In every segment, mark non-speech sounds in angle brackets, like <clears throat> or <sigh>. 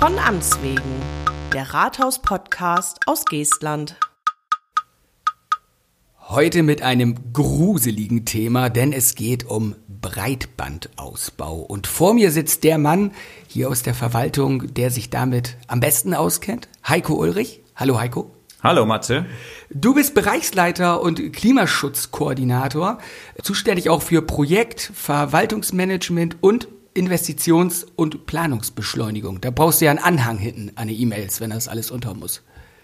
Von Amts wegen, der Rathaus-Podcast aus Geestland. Heute mit einem gruseligen Thema, denn es geht um Breitbandausbau. Und vor mir sitzt der Mann hier aus der Verwaltung, der sich damit am besten auskennt, Heiko Ulrich. Hallo Heiko. Hallo Matze. Du bist Bereichsleiter und Klimaschutzkoordinator, zuständig auch für Projekt, Verwaltungsmanagement und Investitions- und Planungsbeschleunigung. Da brauchst du ja einen Anhang hinten an die E-Mails, wenn das alles unter muss.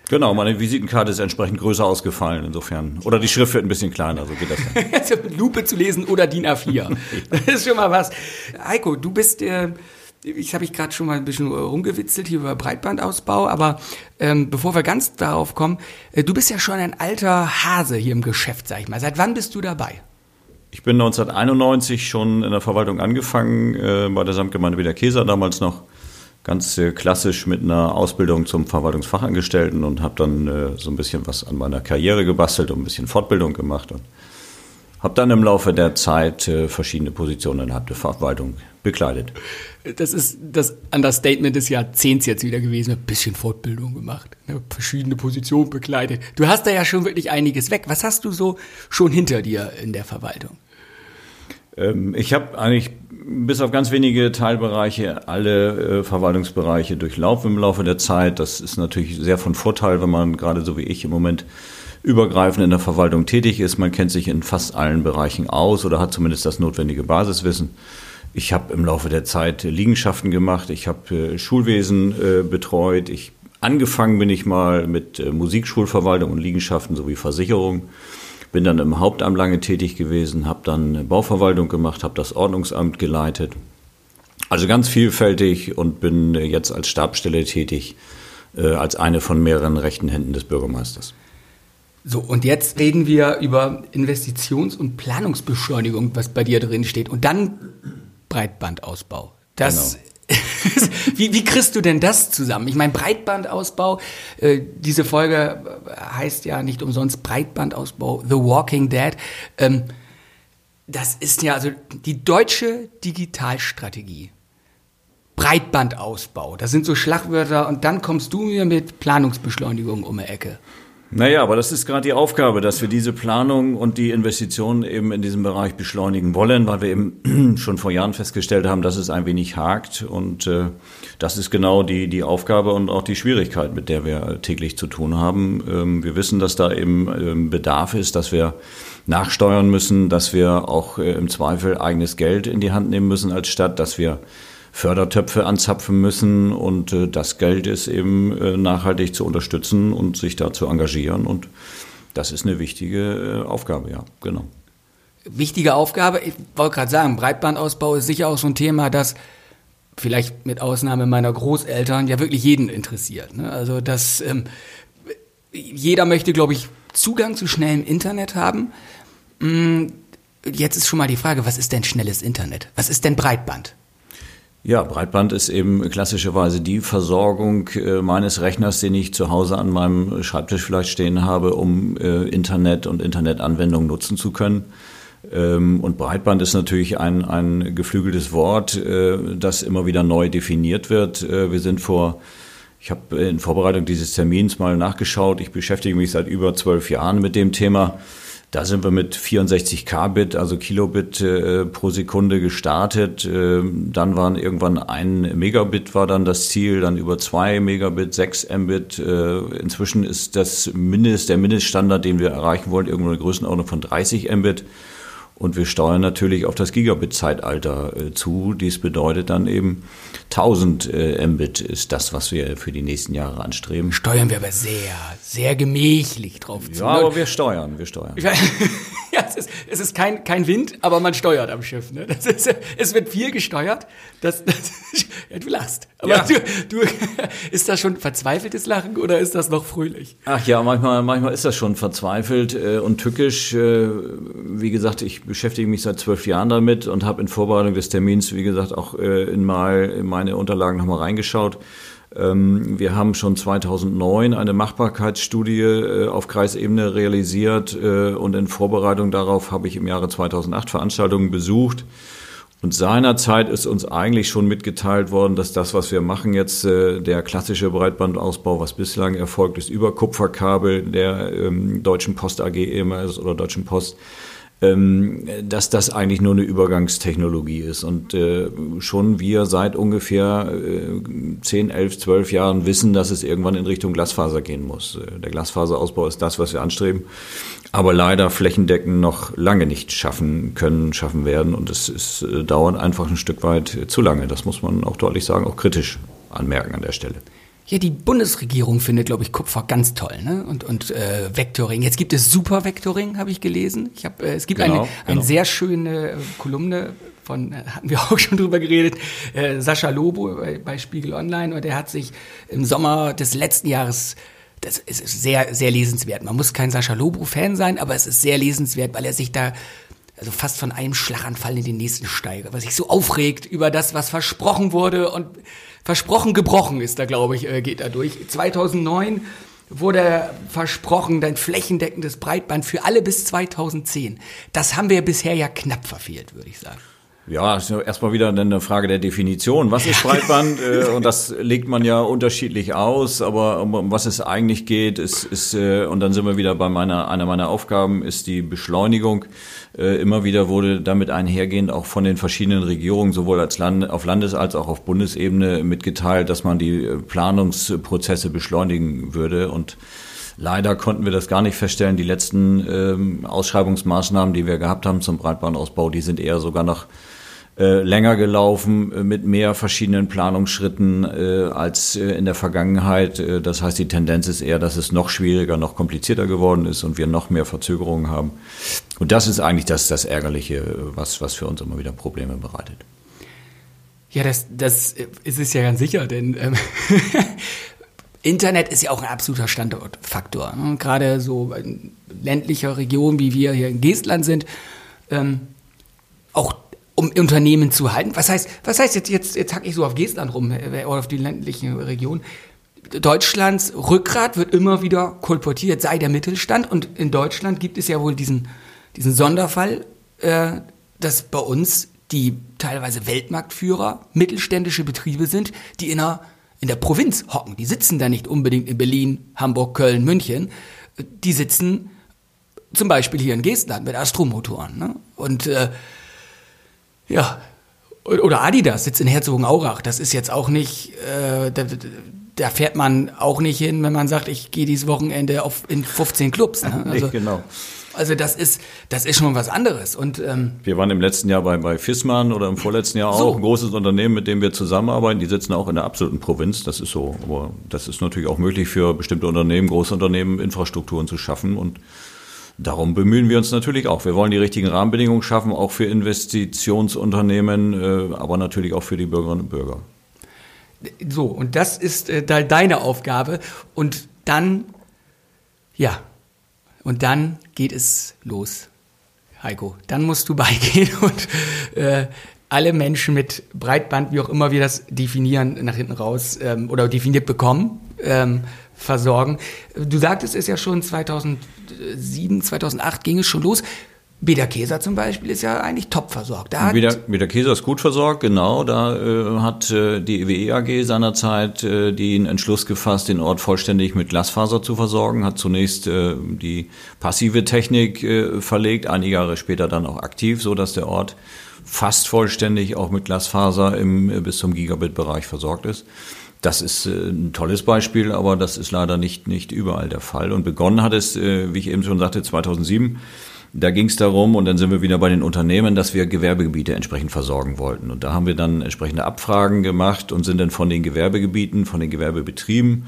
Genau, meine Visitenkarte ist entsprechend größer ausgefallen insofern. Oder die Schrift wird ein bisschen kleiner, so geht das dann. <laughs> also mit Lupe zu lesen oder DIN A4. <laughs> Das ist schon mal was. Heiko, du bist, äh, ich habe ich gerade schon mal ein bisschen rumgewitzelt hier über Breitbandausbau, aber ähm, bevor wir ganz darauf kommen, äh, du bist ja schon ein alter Hase hier im Geschäft, sag ich mal. Seit wann bist du dabei? Ich bin 1991 schon in der Verwaltung angefangen, äh, bei der Samtgemeinde Wiederkeser damals noch ganz äh, klassisch mit einer Ausbildung zum Verwaltungsfachangestellten und habe dann äh, so ein bisschen was an meiner Karriere gebastelt und ein bisschen Fortbildung gemacht und habe dann im Laufe der Zeit äh, verschiedene Positionen innerhalb der Verwaltung bekleidet. Das ist das Understatement des Jahrzehnts jetzt wieder gewesen. Ein bisschen Fortbildung gemacht, ne? verschiedene Positionen bekleidet. Du hast da ja schon wirklich einiges weg. Was hast du so schon hinter dir in der Verwaltung? Ähm, ich habe eigentlich bis auf ganz wenige Teilbereiche alle äh, Verwaltungsbereiche durchlaufen im Laufe der Zeit. Das ist natürlich sehr von Vorteil, wenn man gerade so wie ich im Moment übergreifend in der Verwaltung tätig ist. Man kennt sich in fast allen Bereichen aus oder hat zumindest das notwendige Basiswissen. Ich habe im Laufe der Zeit Liegenschaften gemacht, ich habe äh, Schulwesen äh, betreut, ich angefangen bin ich mal mit Musikschulverwaltung und Liegenschaften sowie Versicherung. Bin dann im Hauptamt lange tätig gewesen, habe dann Bauverwaltung gemacht, habe das Ordnungsamt geleitet. Also ganz vielfältig und bin jetzt als Stabstelle tätig, äh, als eine von mehreren rechten Händen des Bürgermeisters. So, und jetzt reden wir über Investitions- und Planungsbeschleunigung, was bei dir drin steht. Und dann Breitbandausbau. Das genau. Wie, wie kriegst du denn das zusammen? Ich meine, Breitbandausbau, äh, diese Folge heißt ja nicht umsonst Breitbandausbau, The Walking Dead. Ähm, das ist ja also die deutsche Digitalstrategie. Breitbandausbau, das sind so Schlagwörter und dann kommst du mir mit Planungsbeschleunigung um die Ecke. Naja, aber das ist gerade die Aufgabe, dass wir diese Planung und die Investitionen eben in diesem Bereich beschleunigen wollen, weil wir eben <clears throat> schon vor Jahren festgestellt haben, dass es ein wenig hakt. Und äh, das ist genau die, die Aufgabe und auch die Schwierigkeit, mit der wir täglich zu tun haben. Ähm, wir wissen, dass da eben ähm, Bedarf ist, dass wir nachsteuern müssen, dass wir auch äh, im Zweifel eigenes Geld in die Hand nehmen müssen als Stadt, dass wir Fördertöpfe anzapfen müssen und äh, das Geld ist eben äh, nachhaltig zu unterstützen und sich da zu engagieren und das ist eine wichtige äh, Aufgabe, ja, genau. Wichtige Aufgabe, ich wollte gerade sagen, Breitbandausbau ist sicher auch so ein Thema, das vielleicht mit Ausnahme meiner Großeltern ja wirklich jeden interessiert. Ne? Also das ähm, jeder möchte, glaube ich, Zugang zu schnellem Internet haben. Mm, jetzt ist schon mal die Frage, was ist denn schnelles Internet? Was ist denn Breitband? Ja, Breitband ist eben klassischerweise die Versorgung äh, meines Rechners, den ich zu Hause an meinem Schreibtisch vielleicht stehen habe, um äh, Internet und Internetanwendungen nutzen zu können. Ähm, und Breitband ist natürlich ein, ein geflügeltes Wort, äh, das immer wieder neu definiert wird. Wir sind vor ich habe in Vorbereitung dieses Termins mal nachgeschaut. Ich beschäftige mich seit über zwölf Jahren mit dem Thema. Da sind wir mit 64 Kbit, also Kilobit äh, pro Sekunde gestartet. Äh, dann waren irgendwann ein Megabit war dann das Ziel, dann über zwei Megabit, sechs Mbit. Äh, inzwischen ist das Mindest, der Mindeststandard, den wir erreichen wollen, irgendwo eine Größenordnung von 30 Mbit. Und wir steuern natürlich auf das Gigabit-Zeitalter äh, zu. Dies bedeutet dann eben 1000 äh, Mbit ist das, was wir für die nächsten Jahre anstreben. Steuern wir aber sehr, sehr gemächlich drauf zu. Ja, aber wir steuern, wir steuern. Ja, es ist, es ist kein, kein Wind, aber man steuert am Schiff. Ne? Das ist, es wird viel gesteuert. Das, das, ja, du lachst. Aber ja. du, du, <laughs> ist das schon verzweifeltes Lachen oder ist das noch fröhlich? Ach ja, manchmal, manchmal ist das schon verzweifelt äh, und tückisch. Äh, wie gesagt, ich beschäftige mich seit zwölf Jahren damit und habe in Vorbereitung des Termins, wie gesagt, auch äh, in, mal, in meine Unterlagen nochmal reingeschaut. Ähm, wir haben schon 2009 eine Machbarkeitsstudie äh, auf Kreisebene realisiert äh, und in Vorbereitung darauf habe ich im Jahre 2008 Veranstaltungen besucht. Und seinerzeit ist uns eigentlich schon mitgeteilt worden, dass das, was wir machen jetzt, äh, der klassische Breitbandausbau, was bislang erfolgt ist, über Kupferkabel der ähm, Deutschen Post AG ehemals oder Deutschen Post, dass das eigentlich nur eine Übergangstechnologie ist. Und äh, schon wir seit ungefähr äh, 10, 11, 12 Jahren wissen, dass es irgendwann in Richtung Glasfaser gehen muss. Äh, der Glasfaserausbau ist das, was wir anstreben, aber leider flächendeckend noch lange nicht schaffen können, schaffen werden. Und es, es äh, dauert einfach ein Stück weit zu lange. Das muss man auch deutlich sagen, auch kritisch anmerken an der Stelle. Ja, die Bundesregierung findet, glaube ich, Kupfer ganz toll, ne? Und, und äh, Vectoring. Jetzt gibt es Super Vectoring, habe ich gelesen. Ich hab, äh, es gibt genau, eine, genau. eine sehr schöne äh, Kolumne von, äh, hatten wir <laughs> auch schon drüber geredet, äh, Sascha Lobo bei, bei Spiegel Online und der hat sich im Sommer des letzten Jahres das ist sehr, sehr lesenswert. Man muss kein Sascha Lobo-Fan sein, aber es ist sehr lesenswert, weil er sich da also fast von einem Schlaganfall in den nächsten steigert, was sich so aufregt über das, was versprochen wurde und versprochen gebrochen ist da, glaube ich, äh, geht da durch. 2009 wurde versprochen, ein flächendeckendes Breitband für alle bis 2010. Das haben wir bisher ja knapp verfehlt, würde ich sagen. Ja, ist ja erstmal wieder eine Frage der Definition. Was ist <laughs> Breitband? Äh, und das legt man ja unterschiedlich aus. Aber um was es eigentlich geht, ist, ist äh, und dann sind wir wieder bei meiner, einer meiner Aufgaben, ist die Beschleunigung. Äh, immer wieder wurde damit einhergehend auch von den verschiedenen Regierungen, sowohl als Land, auf Landes- als auch auf Bundesebene mitgeteilt, dass man die Planungsprozesse beschleunigen würde. Und Leider konnten wir das gar nicht feststellen. Die letzten ähm, Ausschreibungsmaßnahmen, die wir gehabt haben zum Breitbandausbau, die sind eher sogar noch äh, länger gelaufen äh, mit mehr verschiedenen Planungsschritten äh, als äh, in der Vergangenheit. Äh, das heißt, die Tendenz ist eher, dass es noch schwieriger, noch komplizierter geworden ist und wir noch mehr Verzögerungen haben. Und das ist eigentlich das, das Ärgerliche, was, was für uns immer wieder Probleme bereitet. Ja, das, das ist es ja ganz sicher, denn ähm, <laughs> Internet ist ja auch ein absoluter Standortfaktor. Ne? Gerade so in ländlicher Regionen, wie wir hier in Geestland sind, ähm, auch um Unternehmen zu halten. Was heißt, was heißt jetzt, jetzt, jetzt hack ich so auf Gestland rum, äh, oder auf die ländlichen Regionen. Deutschlands Rückgrat wird immer wieder kolportiert, sei der Mittelstand. Und in Deutschland gibt es ja wohl diesen, diesen Sonderfall, äh, dass bei uns die teilweise Weltmarktführer mittelständische Betriebe sind, die in der, in der Provinz hocken. Die sitzen da nicht unbedingt in Berlin, Hamburg, Köln, München. Die sitzen zum Beispiel hier in Geestland mit Astromotoren. Ne? Und äh, ja. Oder Adidas sitzt in Herzogenaurach. Das ist jetzt auch nicht, äh, da, da, fährt man auch nicht hin, wenn man sagt, ich gehe dieses Wochenende auf, in 15 Clubs. Ne? <laughs> Also, genau. Also das ist, das ist schon was anderes. Und, ähm, wir waren im letzten Jahr bei, bei Fissmann oder im vorletzten Jahr auch so. ein großes Unternehmen, mit dem wir zusammenarbeiten. Die sitzen auch in der absoluten Provinz. Das ist so. Aber das ist natürlich auch möglich für bestimmte Unternehmen, große Unternehmen, Infrastrukturen zu schaffen und Darum bemühen wir uns natürlich auch. Wir wollen die richtigen Rahmenbedingungen schaffen, auch für Investitionsunternehmen, äh, aber natürlich auch für die Bürgerinnen und Bürger. So, und das ist äh, deine Aufgabe. Und dann, ja, und dann geht es los, Heiko. Dann musst du <laughs> beigehen und äh, alle Menschen mit Breitband, wie auch immer wir das definieren, nach hinten raus ähm, oder definiert bekommen, ähm, versorgen. Du sagtest es ja schon, 2007, 2008 ging es schon los. Beda Käser zum Beispiel ist ja eigentlich top versorgt. Da Beda Käser ist gut versorgt, genau. Da äh, hat äh, die EWE AG seinerzeit äh, den Entschluss gefasst, den Ort vollständig mit Glasfaser zu versorgen. Hat zunächst äh, die passive Technik äh, verlegt, einige Jahre später dann auch aktiv, so dass der Ort fast vollständig auch mit Glasfaser im, äh, bis zum Gigabit-Bereich versorgt ist. Das ist äh, ein tolles Beispiel, aber das ist leider nicht, nicht überall der Fall. Und begonnen hat es, äh, wie ich eben schon sagte, 2007. Da ging es darum, und dann sind wir wieder bei den Unternehmen, dass wir Gewerbegebiete entsprechend versorgen wollten. Und da haben wir dann entsprechende Abfragen gemacht und sind dann von den Gewerbegebieten, von den Gewerbebetrieben,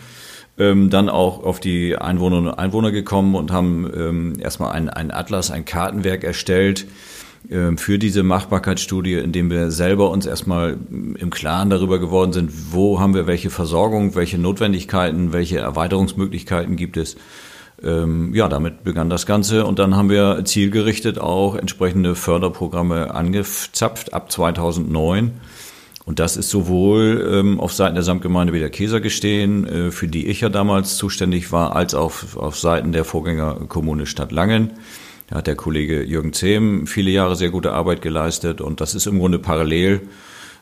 ähm, dann auch auf die Einwohnerinnen und Einwohner gekommen und haben ähm, erstmal einen Atlas, ein Kartenwerk erstellt, für diese Machbarkeitsstudie, indem wir selber uns erstmal im Klaren darüber geworden sind, wo haben wir welche Versorgung, welche Notwendigkeiten, welche Erweiterungsmöglichkeiten gibt es. Ähm, ja, damit begann das Ganze und dann haben wir zielgerichtet auch entsprechende Förderprogramme angezapft ab 2009. Und das ist sowohl ähm, auf Seiten der Samtgemeinde wie der Käser gestehen, äh, für die ich ja damals zuständig war, als auch auf Seiten der Vorgängerkommune Stadt Langen. Da hat der Kollege Jürgen Zehm viele Jahre sehr gute Arbeit geleistet und das ist im Grunde parallel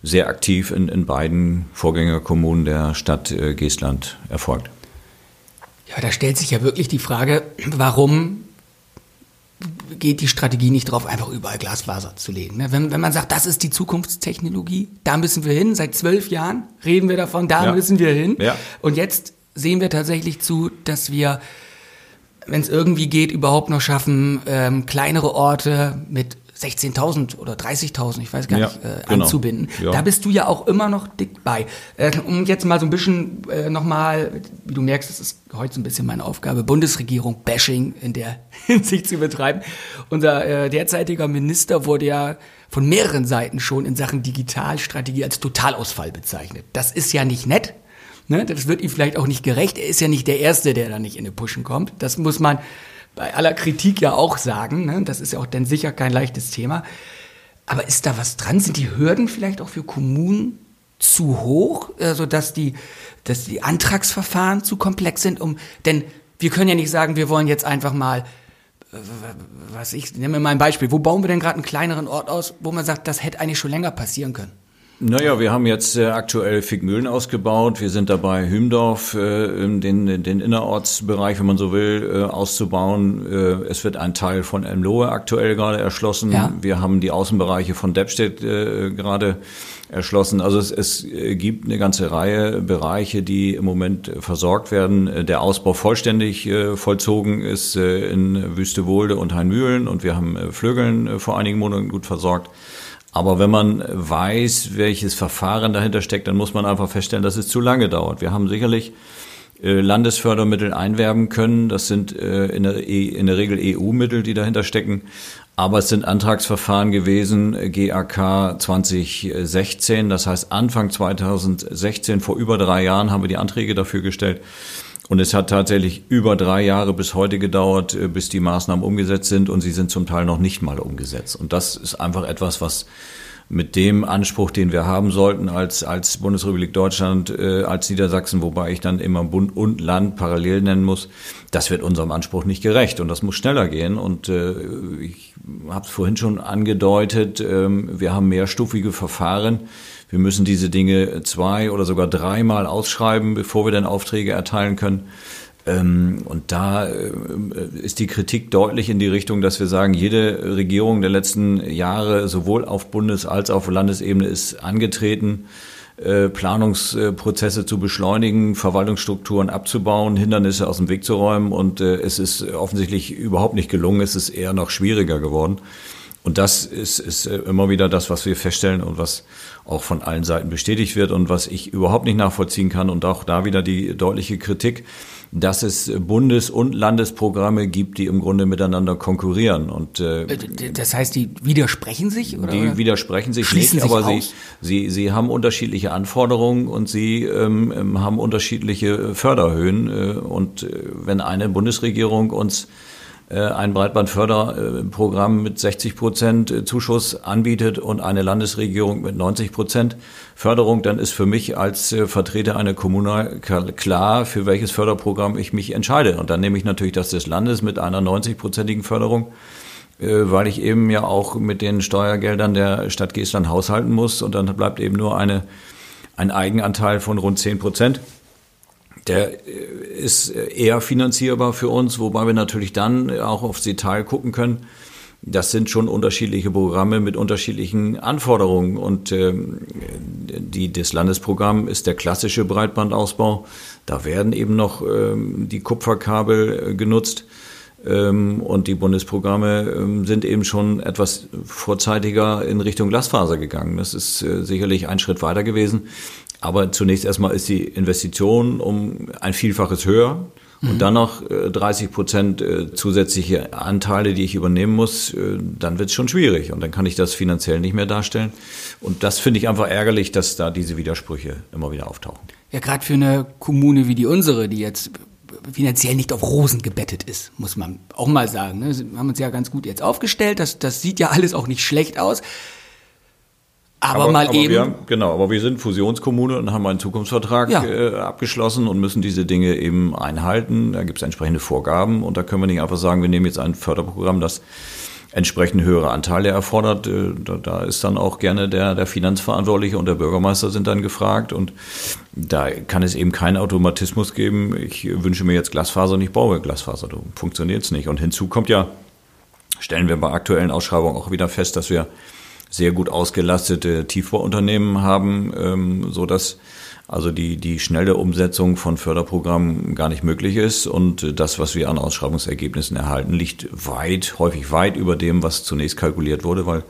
sehr aktiv in, in beiden Vorgängerkommunen der Stadt äh, Geestland erfolgt. Ja, da stellt sich ja wirklich die Frage, warum geht die Strategie nicht drauf, einfach überall Glasfaser zu legen. Ne? Wenn, wenn man sagt, das ist die Zukunftstechnologie, da müssen wir hin, seit zwölf Jahren reden wir davon, da ja. müssen wir hin. Ja. Und jetzt sehen wir tatsächlich zu, dass wir, wenn es irgendwie geht, überhaupt noch schaffen, ähm, kleinere Orte mit 16.000 oder 30.000, ich weiß gar ja, nicht, äh, genau. anzubinden. Ja. Da bist du ja auch immer noch dick bei. Äh, um jetzt mal so ein bisschen äh, nochmal, wie du merkst, das ist heute so ein bisschen meine Aufgabe, Bundesregierung Bashing in der <laughs> Hinsicht zu betreiben. Unser äh, derzeitiger Minister wurde ja von mehreren Seiten schon in Sachen Digitalstrategie als Totalausfall bezeichnet. Das ist ja nicht nett. Ne? Das wird ihm vielleicht auch nicht gerecht. Er ist ja nicht der Erste, der da nicht in eine Pushen kommt. Das muss man bei aller Kritik ja auch sagen. Ne? Das ist ja auch dann sicher kein leichtes Thema. Aber ist da was dran? Sind die Hürden vielleicht auch für Kommunen zu hoch, sodass die, dass die Antragsverfahren zu komplex sind? Um, denn wir können ja nicht sagen, wir wollen jetzt einfach mal, äh, was ich nehme mal ein Beispiel. Wo bauen wir denn gerade einen kleineren Ort aus, wo man sagt, das hätte eigentlich schon länger passieren können? Naja, wir haben jetzt äh, aktuell Fickmühlen ausgebaut. Wir sind dabei, Hümdorf, äh, den, den Innerortsbereich, wenn man so will, äh, auszubauen. Es wird ein Teil von Emlohe aktuell gerade erschlossen. Ja. Wir haben die Außenbereiche von Deppstedt gerade erschlossen. Also es, es gibt eine ganze Reihe Bereiche, die im Moment versorgt werden. Der Ausbau vollständig vollzogen ist in Wüstewolde und Heinmühlen und wir haben Flögeln vor einigen Monaten gut versorgt. Aber wenn man weiß, welches Verfahren dahinter steckt, dann muss man einfach feststellen, dass es zu lange dauert. Wir haben sicherlich äh, Landesfördermittel einwerben können. Das sind äh, e, in der Regel EU-Mittel, die dahinter stecken. Aber es sind Antragsverfahren gewesen, GAK 2016. Das heißt, Anfang 2016, vor über drei Jahren, haben wir die Anträge dafür gestellt. Und es hat tatsächlich über drei Jahre bis heute gedauert, äh, bis die Maßnahmen umgesetzt sind und sie sind zum Teil noch nicht mal umgesetzt. Und das ist einfach etwas, was mit dem Anspruch, den wir haben sollten als, als Bundesrepublik Deutschland, äh, als Niedersachsen, wobei ich dann immer Bund und Land parallel nennen muss, das wird unserem Anspruch nicht gerecht und das muss schneller gehen. Und äh, ich habe es vorhin schon angedeutet, äh, wir haben mehrstufige Verfahren wir müssen diese Dinge zwei oder sogar dreimal ausschreiben, bevor wir dann Aufträge erteilen können. Ähm, und da äh, ist die Kritik deutlich in die Richtung, dass wir sagen, jede Regierung der letzten Jahre sowohl auf Bundes- als auch auf Landesebene ist angetreten, äh, Planungsprozesse zu beschleunigen, Verwaltungsstrukturen abzubauen, Hindernisse aus dem Weg zu räumen. Und äh, es ist offensichtlich überhaupt nicht gelungen. Es ist eher noch schwieriger geworden. Und das ist, ist immer wieder das, was wir feststellen und was auch von allen Seiten bestätigt wird und was ich überhaupt nicht nachvollziehen kann. Und auch da wieder die deutliche Kritik, dass es Bundes- und Landesprogramme gibt, die im Grunde miteinander konkurrieren. Und äh, das heißt, die widersprechen sich? Oder? Die widersprechen sich Schließen nicht, sich aber sie, sie, sie haben unterschiedliche Anforderungen und sie ähm, ähm haben unterschiedliche Förderhöhen. Äh, und äh, wenn eine Bundesregierung uns äh, ein Breitbandförderprogramm mit 60 Prozent äh, Zuschuss anbietet und eine Landesregierung mit 90 Prozent Förderung, dann ist für mich als äh, Vertreter einer Kommune klar, für welches Förderprogramm ich mich entscheide. Und dann nehme ich natürlich das des Landes mit einer 90-prozentigen Förderung weil ich eben ja auch mit den Steuergeldern der Stadt Geestland haushalten muss und dann bleibt eben nur eine, ein Eigenanteil von rund 10 Prozent der äh, ist eher finanzierbar für uns, wobei wir natürlich dann auch aufs Detail gucken können. Das sind schon unterschiedliche Programme mit unterschiedlichen Anforderungen und ähm, die, das Landesprogramm ist der klassische Breitbandausbau. Da werden eben noch ähm, die Kupferkabel äh, genutzt ähm, und die Bundesprogramme ähm, sind eben schon etwas vorzeitiger in Richtung Glasfaser gegangen. Das ist äh, sicherlich ein Schritt weiter gewesen. Aber zunächst erstmal ist die Investition um ein Vielfaches höher. Und dann noch 30 äh, Prozent äh, zusätzliche Anteile, die ich übernehmen muss, äh, dann wird es schon schwierig. Und dann kann ich das finanziell nicht mehr darstellen. Und das finde ich einfach ärgerlich, dass da diese Widersprüche immer wieder auftauchen. Ja, gerade für eine Kommune wie die unsere, die jetzt finanziell nicht auf Rosen gebettet ist, muss man auch mal sagen. Ne? Wir haben uns ja ganz gut jetzt aufgestellt. Das, das sieht ja alles auch nicht schlecht aus. Aber, aber mal aber eben. Haben, genau, aber wir sind Fusionskommune und haben einen Zukunftsvertrag ja. äh, abgeschlossen und müssen diese Dinge eben einhalten. Da gibt es entsprechende Vorgaben und da können wir nicht einfach sagen, wir nehmen jetzt ein Förderprogramm, das entsprechend höhere Anteile erfordert. Äh, da, da ist dann auch gerne der, der Finanzverantwortliche und der Bürgermeister sind dann gefragt. Und da kann es eben keinen Automatismus geben. Ich wünsche mir jetzt Glasfaser und ich baue Glasfaser. Da funktioniert es nicht. Und hinzu kommt ja, stellen wir bei aktuellen Ausschreibungen auch wieder fest, dass wir sehr gut ausgelastete Tiefbauunternehmen haben, ähm, so dass also die, die schnelle Umsetzung von Förderprogrammen gar nicht möglich ist. Und das, was wir an Ausschreibungsergebnissen erhalten, liegt weit, häufig weit über dem, was zunächst kalkuliert wurde, weil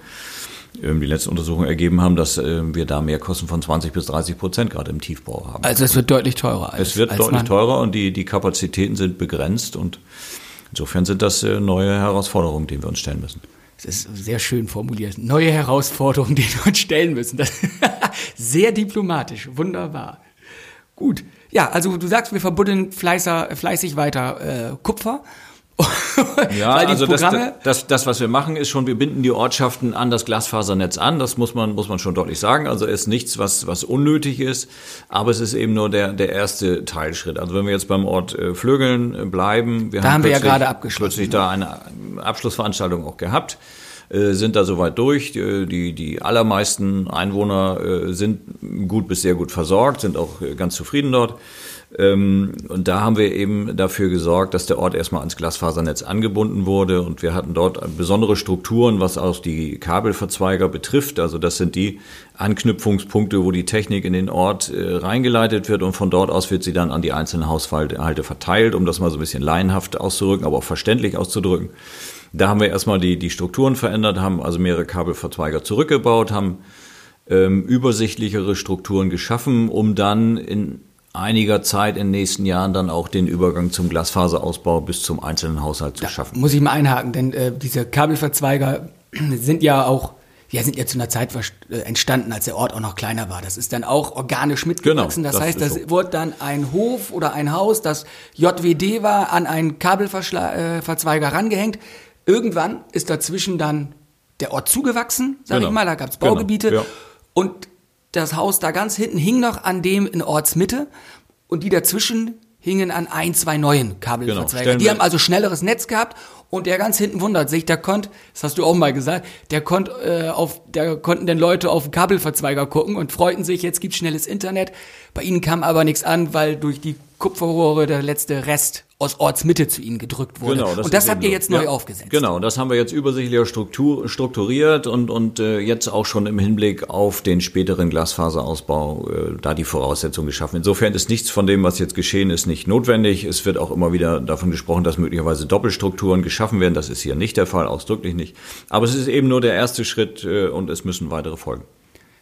ähm, die letzten Untersuchungen ergeben haben, dass äh, wir da Mehrkosten von 20 bis 30 Prozent gerade im Tiefbau haben. Also es wird deutlich teurer. Als, es wird als deutlich teurer und die, die Kapazitäten sind begrenzt und insofern sind das äh, neue Herausforderungen, die wir uns stellen müssen. Das ist sehr schön formuliert. Neue Herausforderungen, die wir uns stellen müssen. Das <laughs> sehr diplomatisch. Wunderbar. Gut. Ja, also du sagst, wir verbuddeln fleißer, fleißig weiter äh, Kupfer. Ja, also das, das, das, was wir machen, ist schon, wir binden die Ortschaften an das Glasfasernetz an. Das muss man, muss man schon deutlich sagen. Also ist nichts, was, was unnötig ist, aber es ist eben nur der, der erste Teilschritt. Also wenn wir jetzt beim Ort äh, Flögeln äh, bleiben, wir da haben, haben wir ja gerade abgeschlossen. Plötzlich da eine Abschlussveranstaltung auch gehabt äh, sind da soweit durch. Die, die allermeisten Einwohner äh, sind gut bis sehr gut versorgt, sind auch ganz zufrieden dort. Ähm, und da haben wir eben dafür gesorgt, dass der Ort erstmal ans Glasfasernetz angebunden wurde. Und wir hatten dort besondere Strukturen, was auch die Kabelverzweiger betrifft. Also das sind die Anknüpfungspunkte, wo die Technik in den Ort äh, reingeleitet wird und von dort aus wird sie dann an die einzelnen Haushalte verteilt, um das mal so ein bisschen laienhaft auszudrücken, aber auch verständlich auszudrücken. Da haben wir erstmal die, die Strukturen verändert, haben also mehrere Kabelverzweiger zurückgebaut, haben ähm, übersichtlichere Strukturen geschaffen, um dann in einiger Zeit in den nächsten Jahren dann auch den Übergang zum Glasfaserausbau bis zum einzelnen Haushalt zu da schaffen. Muss ich mal einhaken, denn äh, diese Kabelverzweiger <clears throat> sind ja auch ja, sind ja zu einer Zeit äh, entstanden, als der Ort auch noch kleiner war. Das ist dann auch organisch mitgewachsen. Genau, das, das heißt, das so. wurde dann ein Hof oder ein Haus, das JWD war, an einen Kabelverzweiger äh, rangehängt. Irgendwann ist dazwischen dann der Ort zugewachsen, sag genau. ich mal. Da gab es genau, Baugebiete. Genau, ja. Und das Haus da ganz hinten hing noch an dem in Ortsmitte und die dazwischen hingen an ein, zwei neuen Kabelverzweigern. Genau, die haben also schnelleres Netz gehabt und der ganz hinten wundert sich, der konnte, das hast du auch mal gesagt, der konnte äh, auf, der konnten denn Leute auf den Kabelverzweiger gucken und freuten sich, jetzt gibt's schnelles Internet. Bei ihnen kam aber nichts an, weil durch die Kupferrohre der letzte Rest aus Ortsmitte zu ihnen gedrückt wurde. Genau, das und das habt ihr jetzt neu ja, aufgesetzt. Genau, das haben wir jetzt übersichtlicher Struktur, strukturiert und, und äh, jetzt auch schon im Hinblick auf den späteren Glasfaserausbau äh, da die Voraussetzungen geschaffen. Insofern ist nichts von dem, was jetzt geschehen ist, nicht notwendig. Es wird auch immer wieder davon gesprochen, dass möglicherweise Doppelstrukturen geschaffen werden. Das ist hier nicht der Fall, ausdrücklich nicht. Aber es ist eben nur der erste Schritt äh, und es müssen weitere folgen.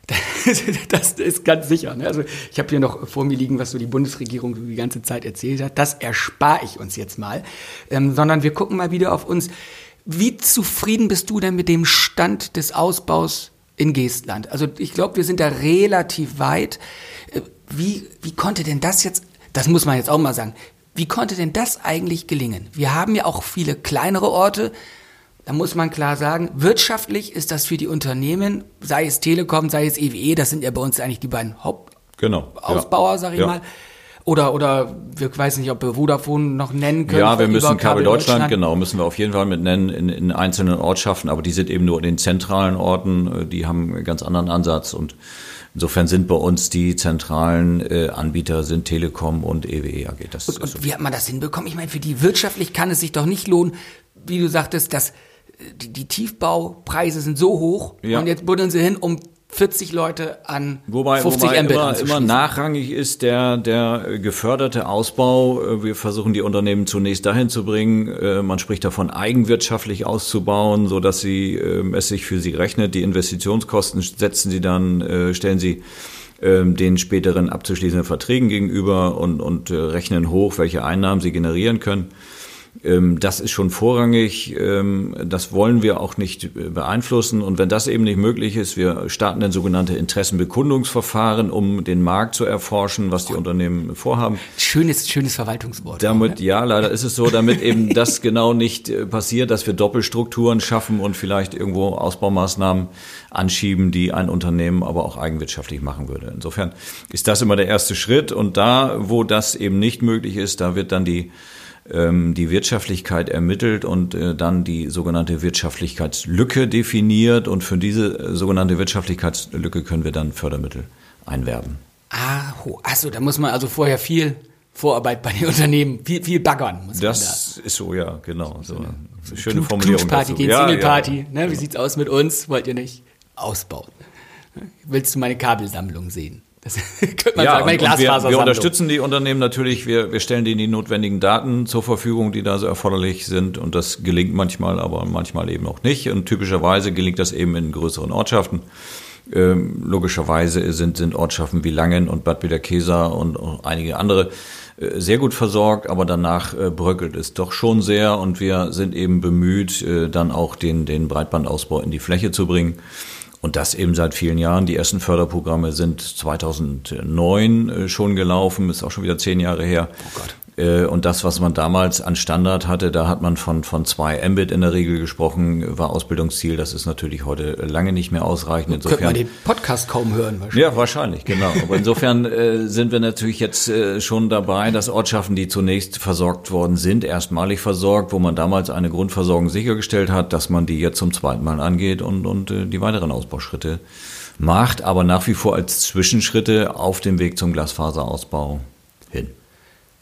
<laughs> das ist ganz sicher. Ne? Also ich habe hier noch vor mir liegen, was so die Bundesregierung die ganze Zeit erzählt hat. Das erspare ich uns jetzt mal, ähm, sondern wir gucken mal wieder auf uns. Wie zufrieden bist du denn mit dem Stand des Ausbaus in Geestland? Also ich glaube, wir sind da relativ weit. Äh, wie, wie konnte denn das jetzt, das muss man jetzt auch mal sagen, wie konnte denn das eigentlich gelingen? Wir haben ja auch viele kleinere Orte, da muss man klar sagen, wirtschaftlich ist das für die Unternehmen, sei es Telekom, sei es EWE, e, das sind ja bei uns eigentlich die beiden Hauptausbauer, genau, sag ich ja. mal. Oder, oder wir weiß nicht, ob wir Vodafone noch nennen können. Ja, wir müssen Kabel Deutschland, Deutschland, genau, müssen wir auf jeden Fall mit nennen in, in einzelnen Ortschaften, aber die sind eben nur in den zentralen Orten, die haben einen ganz anderen Ansatz und Insofern sind bei uns die zentralen äh, Anbieter sind Telekom und EWE AG. Das und, und wie hat man das hinbekommen? Ich meine, für die wirtschaftlich kann es sich doch nicht lohnen, wie du sagtest, dass die, die Tiefbaupreise sind so hoch ja. und jetzt buddeln sie hin, um 40 Leute an wobei, 50 wobei Mbit immer, immer nachrangig ist der, der geförderte Ausbau. Wir versuchen die Unternehmen zunächst dahin zu bringen. Äh, man spricht davon, eigenwirtschaftlich auszubauen, so dass sie ähm, es sich für sie rechnet. Die Investitionskosten setzen sie dann, äh, stellen sie ähm, den späteren abzuschließenden Verträgen gegenüber und, und äh, rechnen hoch, welche Einnahmen sie generieren können. Ähm, das ist schon vorrangig. Ähm, das wollen wir auch nicht äh, beeinflussen. Und wenn das eben nicht möglich ist, wir starten dann sogenannte Interessenbekundungsverfahren, um den Markt zu erforschen, was die Unternehmen vorhaben. Schönes, schönes Verwaltungswort. Damit, ja, leider ist es so, damit eben <laughs> das genau nicht äh, passiert, dass wir Doppelstrukturen schaffen und vielleicht irgendwo Ausbaumaßnahmen anschieben, die ein Unternehmen aber auch eigenwirtschaftlich machen würde. Insofern ist das immer der erste Schritt. Und da, wo das eben nicht möglich ist, da wird dann die die Wirtschaftlichkeit ermittelt und äh, dann die sogenannte Wirtschaftlichkeitslücke definiert. Und für diese äh, sogenannte Wirtschaftlichkeitslücke können wir dann Fördermittel einwerben. Ah, achso, da muss man also vorher viel Vorarbeit bei den <laughs> Unternehmen, viel, viel baggern. Muss das da. ist so, ja, genau. So eine schöne Knut, Formulierung. Knutschparty gegen ja, Single-Party. Ja. Ne, wie sieht's aus mit uns? Wollt ihr nicht ausbauen? Willst du meine Kabelsammlung sehen? Das <laughs> könnte man ja, sagen, meine Glasfaser. Wir, wir unterstützen die Unternehmen natürlich, wir, wir stellen denen die notwendigen Daten zur Verfügung, die da so erforderlich sind. Und das gelingt manchmal, aber manchmal eben auch nicht. Und typischerweise gelingt das eben in größeren Ortschaften. Ähm, logischerweise sind, sind Ortschaften wie Langen und Bad Wiederkeser und einige andere äh, sehr gut versorgt, aber danach äh, bröckelt es doch schon sehr und wir sind eben bemüht, äh, dann auch den, den Breitbandausbau in die Fläche zu bringen. Und das eben seit vielen Jahren. Die ersten Förderprogramme sind 2009 äh, schon gelaufen, ist auch schon wieder zehn Jahre her. Oh Gott. Äh, und das, was man damals an Standard hatte, da hat man von, von zwei Mbit in der Regel gesprochen, war Ausbildungsziel. Das ist natürlich heute lange nicht mehr ausreichend. Insofern, Könnte man den Podcast kaum hören wahrscheinlich. Ja, wahrscheinlich, genau. Aber insofern äh, sind wir natürlich jetzt äh, schon dabei, dass Ortschaften, die zunächst versorgt worden sind, erstmalig versorgt, wo man damals eine Grundversorgung sichergestellt hat, dass man die jetzt zum zweiten Mal angeht und, und äh, die weiteren Ausbauschritte macht, aber nach wie vor als Zwischenschritte auf dem Weg zum Glasfaserausbau hin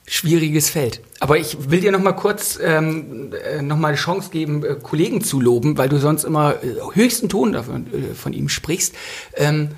schwieriges Feld. Aber ich will dir noch mal kurz ähm, äh, noch mal eine Chance geben, äh, Kollegen zu loben, weil du sonst immer äh, höchsten Ton davon, äh, von ihm sprichst. Ähm,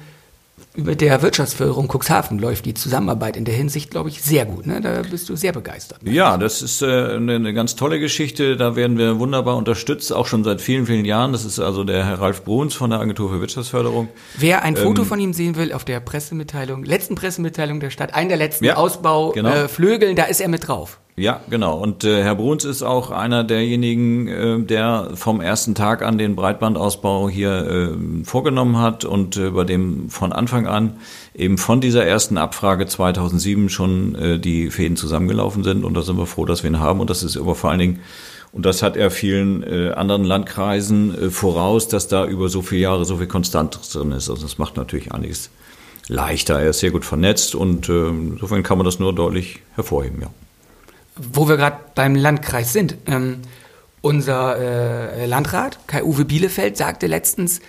mit der Wirtschaftsförderung Cuxhaven läuft die Zusammenarbeit in der Hinsicht, glaube ich, sehr gut. Ne? Da bist du sehr begeistert. Ja, das ist äh, eine, eine ganz tolle Geschichte. Da werden wir wunderbar unterstützt, auch schon seit vielen, vielen Jahren. Das ist also der Herr Ralf Bruns von der Agentur für Wirtschaftsförderung. Wer ein Foto ähm, von ihm sehen will, auf der Pressemitteilung, letzten Pressemitteilung der Stadt, einen der letzten ja, Ausbauflügeln, genau. äh, da ist er mit drauf. Ja, genau. Und äh, Herr Bruns ist auch einer derjenigen, äh, der vom ersten Tag an den Breitbandausbau hier äh, vorgenommen hat und äh, bei dem von Anfang an eben von dieser ersten Abfrage 2007 schon äh, die Fäden zusammengelaufen sind. Und da sind wir froh, dass wir ihn haben. Und das ist aber vor allen Dingen und das hat er vielen äh, anderen Landkreisen äh, voraus, dass da über so viele Jahre so viel Konstantes drin ist. Also das macht natürlich einiges leichter. Er ist sehr gut vernetzt und äh, insofern kann man das nur deutlich hervorheben, ja wo wir gerade beim Landkreis sind. Ähm, unser äh, Landrat, Kai-Uwe Bielefeld, sagte letztens,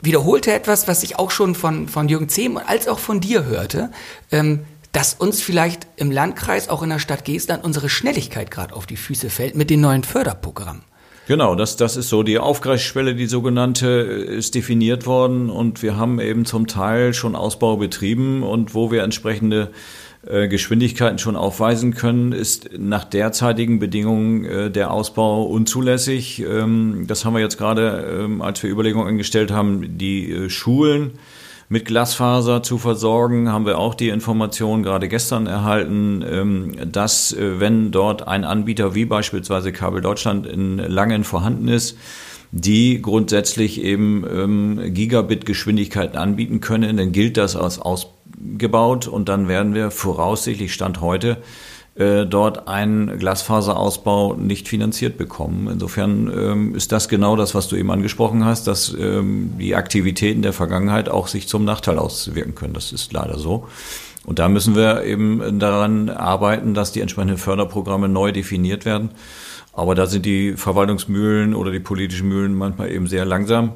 wiederholte etwas, was ich auch schon von, von Jürgen Zehm als auch von dir hörte, ähm, dass uns vielleicht im Landkreis, auch in der Stadt Geestland, unsere Schnelligkeit gerade auf die Füße fällt mit den neuen Förderprogrammen. Genau, das, das ist so. Die Aufgreifschwelle, die sogenannte, ist definiert worden und wir haben eben zum Teil schon Ausbau betrieben und wo wir entsprechende äh, Geschwindigkeiten schon aufweisen können, ist nach derzeitigen Bedingungen äh, der Ausbau unzulässig. Ähm, das haben wir jetzt gerade, ähm, als wir Überlegungen angestellt haben, die äh, Schulen mit Glasfaser zu versorgen, haben wir auch die Information gerade gestern erhalten, ähm, dass wenn dort ein Anbieter wie beispielsweise Kabel Deutschland in Langen vorhanden ist, die grundsätzlich eben Gigabit-Geschwindigkeiten anbieten können, dann gilt das als Ausbau gebaut und dann werden wir voraussichtlich Stand heute äh, dort einen Glasfaserausbau nicht finanziert bekommen. Insofern ähm, ist das genau das, was du eben angesprochen hast, dass ähm, die Aktivitäten der Vergangenheit auch sich zum Nachteil auswirken können. Das ist leider so. Und da müssen wir eben daran arbeiten, dass die entsprechenden Förderprogramme neu definiert werden. Aber da sind die Verwaltungsmühlen oder die politischen Mühlen manchmal eben sehr langsam.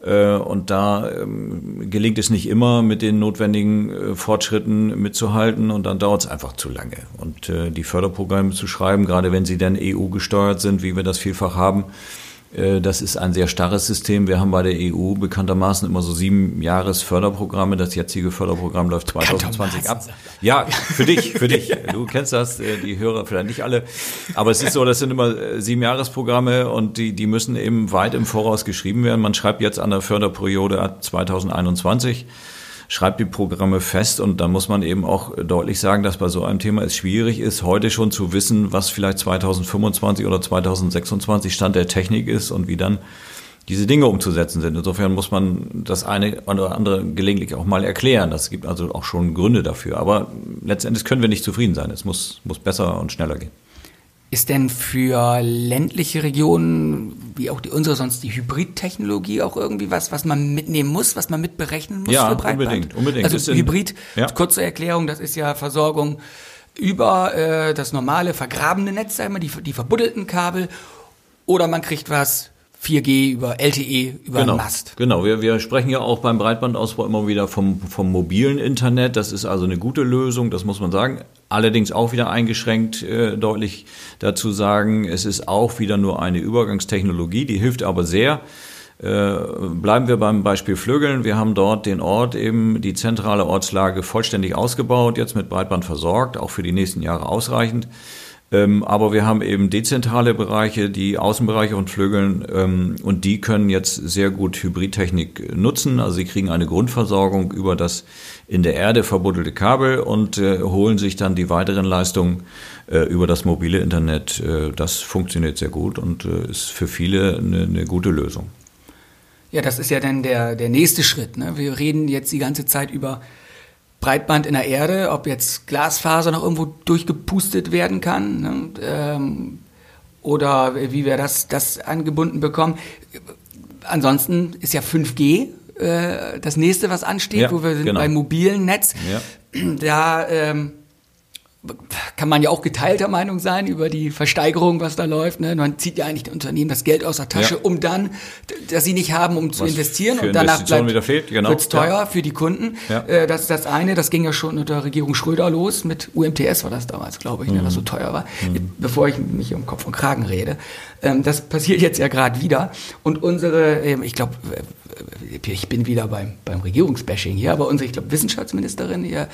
Äh, und da ähm, gelingt es nicht immer, mit den notwendigen äh, Fortschritten mitzuhalten und dann dauert es einfach zu lange. Und äh, die Förderprogramme zu schreiben, gerade wenn sie dann EU gesteuert sind, wie wir das vielfach haben, das ist ein sehr starres System. Wir haben bei der EU bekanntermaßen immer so sieben Jahres Förderprogramme. Das jetzige Förderprogramm läuft 2020 ab. Ja, für dich, für dich. Du kennst das, äh, die Hörer vielleicht nicht alle. Aber es ist so, das sind immer äh, sieben Jahresprogramme und die, die müssen eben weit im Voraus geschrieben werden. Man schreibt jetzt an der Förderperiode 2021 schreibt die Programme fest und dann muss man eben auch deutlich sagen, dass bei so einem Thema es schwierig ist, heute schon zu wissen, was vielleicht 2025 oder 2026 Stand der Technik ist und wie dann diese Dinge umzusetzen sind. Insofern muss man das eine oder andere gelegentlich auch mal erklären. Das gibt also auch schon Gründe dafür. Aber letztendlich können wir nicht zufrieden sein. Es muss, muss besser und schneller gehen. Ist denn für ländliche Regionen, wie auch die unsere, sonst die Hybridtechnologie auch irgendwie was, was man mitnehmen muss, was man mitberechnen muss ja, für Breitband? unbedingt, unbedingt. Also Hybrid, ja. kurze Erklärung, das ist ja Versorgung über äh, das normale vergrabene Netz, sagen wir, die, die verbuddelten Kabel, oder man kriegt was 4G über LTE über genau, Mast. Genau, wir, wir sprechen ja auch beim Breitbandausbau immer wieder vom, vom mobilen Internet. Das ist also eine gute Lösung, das muss man sagen. Allerdings auch wieder eingeschränkt äh, deutlich dazu sagen, es ist auch wieder nur eine Übergangstechnologie, die hilft aber sehr. Äh, bleiben wir beim Beispiel Flügeln. Wir haben dort den Ort eben, die zentrale Ortslage vollständig ausgebaut, jetzt mit Breitband versorgt, auch für die nächsten Jahre ausreichend. Ähm, aber wir haben eben dezentrale Bereiche, die Außenbereiche von Flügeln, ähm, und die können jetzt sehr gut Hybridtechnik nutzen. Also sie kriegen eine Grundversorgung über das in der Erde verbuddelte Kabel und äh, holen sich dann die weiteren Leistungen äh, über das mobile Internet. Äh, das funktioniert sehr gut und äh, ist für viele eine, eine gute Lösung. Ja, das ist ja dann der, der nächste Schritt. Ne? Wir reden jetzt die ganze Zeit über Breitband in der Erde, ob jetzt Glasfaser noch irgendwo durchgepustet werden kann ne? ähm, oder wie wir das, das angebunden bekommen. Ansonsten ist ja 5G äh, das nächste, was ansteht, ja, wo wir sind genau. beim mobilen Netz. Ja. Da ähm, kann man ja auch geteilter Meinung sein über die Versteigerung, was da läuft. Ne? Man zieht ja eigentlich die Unternehmen das Geld aus der Tasche, ja. um dann, dass sie nicht haben, um was zu investieren und danach bleibt, wieder fehlt, genau. wird's teuer ja. für die Kunden. Ja. Äh, das ist das eine, das ging ja schon unter Regierung Schröder los, mit UMTS war das damals, glaube ich, mhm. ne, was so teuer war, mhm. bevor ich mich um Kopf und Kragen rede. Ähm, das passiert jetzt ja gerade wieder und unsere, ähm, ich glaube, ich bin wieder beim, beim Regierungsbashing hier, aber unsere, ich glaube, Wissenschaftsministerin hier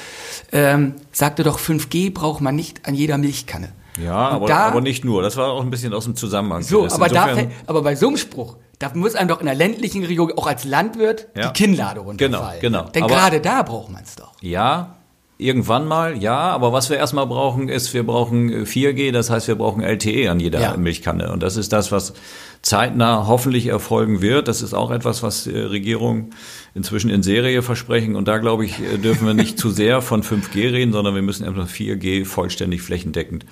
ähm, sagte doch, 5G braucht man nicht an jeder Milchkanne. Ja, aber, da, aber nicht nur. Das war auch ein bisschen aus dem Zusammenhang. So, aber, da, aber bei so einem Spruch, da muss einem doch in der ländlichen Region, auch als Landwirt, ja. die Kinnlade runterfallen. Genau, genau. Denn gerade da braucht man es doch. Ja, Irgendwann mal, ja, aber was wir erstmal brauchen, ist, wir brauchen 4G, das heißt, wir brauchen LTE an jeder ja. Milchkanne. Und das ist das, was zeitnah hoffentlich erfolgen wird. Das ist auch etwas, was äh, Regierungen inzwischen in Serie versprechen. Und da, glaube ich, äh, dürfen wir nicht <laughs> zu sehr von 5G reden, sondern wir müssen erstmal 4G vollständig flächendeckend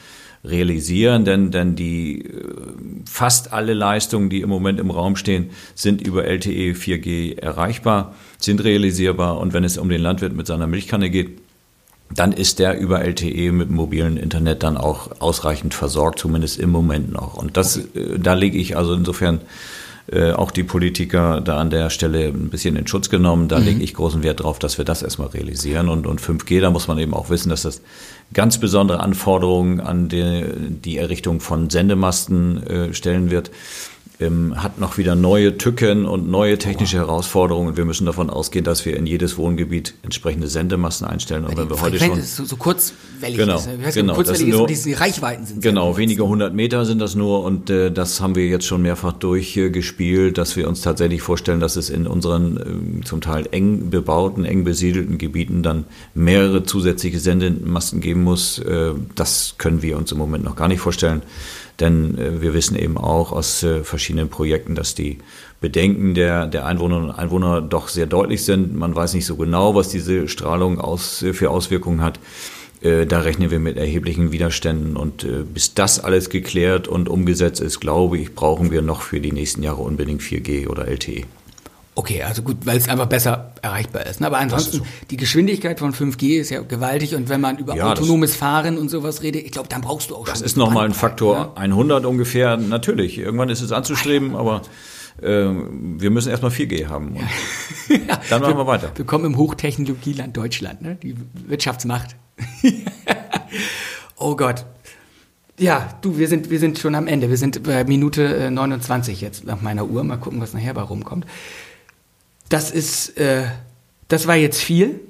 realisieren, denn, denn die äh, fast alle Leistungen, die im Moment im Raum stehen, sind über LTE 4G erreichbar, sind realisierbar. Und wenn es um den Landwirt mit seiner Milchkanne geht, dann ist der über LTE mit mobilen Internet dann auch ausreichend versorgt, zumindest im Moment noch. Und das, äh, da lege ich also insofern äh, auch die Politiker da an der Stelle ein bisschen in Schutz genommen. Da mhm. lege ich großen Wert drauf, dass wir das erstmal realisieren. Und, und 5G, da muss man eben auch wissen, dass das ganz besondere Anforderungen an die, die Errichtung von Sendemasten äh, stellen wird ähm, hat noch wieder neue Tücken und neue technische Herausforderungen. Und wir müssen davon ausgehen, dass wir in jedes Wohngebiet entsprechende Sendemasten einstellen. Und wenn wir heute schon so, so kurzwellig genau, ist, ne? genau, kurzwellig ist, nur, diese Reichweiten sind genau wenige hundert Meter sind das nur und äh, das haben wir jetzt schon mehrfach durchgespielt, dass wir uns tatsächlich vorstellen, dass es in unseren äh, zum Teil eng bebauten, eng besiedelten Gebieten dann mehrere zusätzliche Sendemasten geben muss. Äh, das können wir uns im Moment noch gar nicht vorstellen. Denn äh, wir wissen eben auch aus äh, verschiedenen Projekten, dass die Bedenken der, der Einwohnerinnen und Einwohner doch sehr deutlich sind. Man weiß nicht so genau, was diese Strahlung aus, äh, für Auswirkungen hat. Da rechnen wir mit erheblichen Widerständen. Und bis das alles geklärt und umgesetzt ist, glaube ich, brauchen wir noch für die nächsten Jahre unbedingt 4G oder LTE. Okay, also gut, weil es einfach besser erreichbar ist. Ne? Aber ansonsten, die Geschwindigkeit von 5G ist ja gewaltig und wenn man über ja, autonomes Fahren und sowas redet, ich glaube, dann brauchst du auch das schon. Das ist nochmal ein Faktor ne? 100 ungefähr, natürlich. Irgendwann ist es anzustreben, aber äh, wir müssen erstmal 4G haben. <laughs> ja, dann machen wir, wir, weiter. Wir kommen im Hochtechnologieland Deutschland, ne? die Wirtschaftsmacht. <laughs> oh Gott. Ja, du, wir sind, wir sind schon am Ende. Wir sind bei Minute 29 jetzt nach meiner Uhr. Mal gucken, was nachher bei rumkommt. Das ist, äh, das war jetzt viel.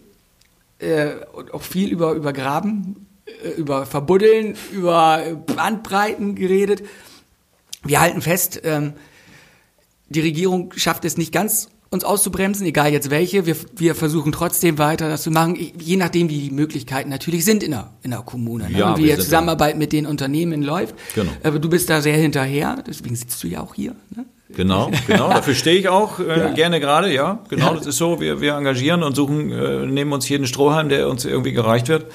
Äh, und auch viel über, über Graben, äh, über Verbuddeln, über Bandbreiten geredet. Wir halten fest, ähm, die Regierung schafft es nicht ganz uns auszubremsen, egal jetzt welche. Wir, wir versuchen trotzdem weiter das zu machen, je nachdem, wie die Möglichkeiten natürlich sind in der, in der Kommune. Ne? Ja, und wie die Zusammenarbeit mit den Unternehmen läuft. Genau. Aber du bist da sehr hinterher, deswegen sitzt du ja auch hier. Ne? Genau, <laughs> genau. Dafür stehe ich auch äh, gerne gerade, ja. Genau, das ist so. Wir, wir engagieren und suchen, äh, nehmen uns jeden Strohhalm, der uns irgendwie gereicht wird.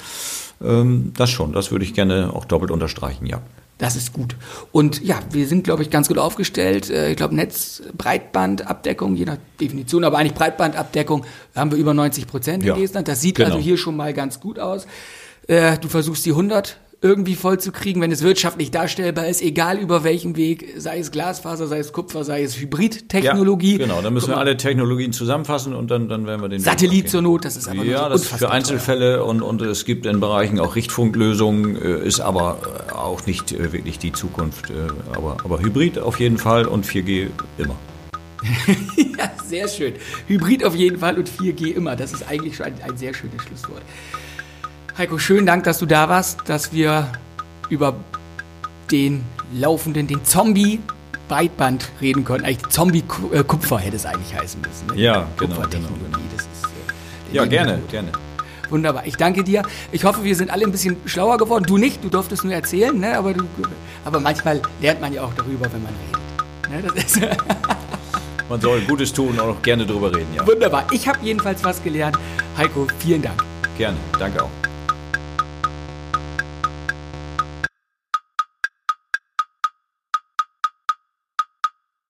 Ähm, das schon, das würde ich gerne auch doppelt unterstreichen, ja. Das ist gut. Und ja, wir sind, glaube ich, ganz gut aufgestellt. Äh, Ich glaube, Netz, Breitbandabdeckung, je nach Definition, aber eigentlich Breitbandabdeckung haben wir über 90 Prozent Ja, in Estland. Das sieht genau. also hier schon mal ganz gut aus. Äh, Du versuchst die 100 irgendwie voll zu kriegen, wenn es wirtschaftlich darstellbar ist, egal über welchen Weg, sei es Glasfaser, sei es Kupfer, sei es Hybridtechnologie. Ja, genau, dann müssen wir alle Technologien zusammenfassen und dann, dann werden wir den Satellit zur. Not, das ist aber Ja, nur das ist für Einzelfälle und, und es gibt in Bereichen auch Richtfunklösungen, äh, ist aber äh, auch nicht äh, wirklich die Zukunft. Aber, aber Hybrid auf jeden Fall und 4G immer. <laughs> Ja, sehr schön. Hybrid auf jeden Fall und 4G immer. Das ist eigentlich schon ein, ein sehr schönes Schlusswort. Heiko, schönen Dank, dass du da warst, dass wir über den laufenden, den Zombie Breitband reden konnten. Eigentlich Zombie Ku- Kupfer hätte es eigentlich heißen müssen. Ne? Ja, genau, Kupfertechnologie, genau, das ist äh, der Ja, gerne, Tod. gerne. Wunderbar. Ich danke dir. Ich hoffe, wir sind alle ein bisschen schlauer geworden. Du nicht, du durftest nur erzählen, ne? aber, du, aber manchmal lernt man ja auch darüber, wenn man redet. Ne? Das ist <laughs> Man soll Gutes tun und auch gerne drüber reden, ja. wunderbar. Ich habe jedenfalls was gelernt. Heiko, vielen Dank. Gerne, danke auch.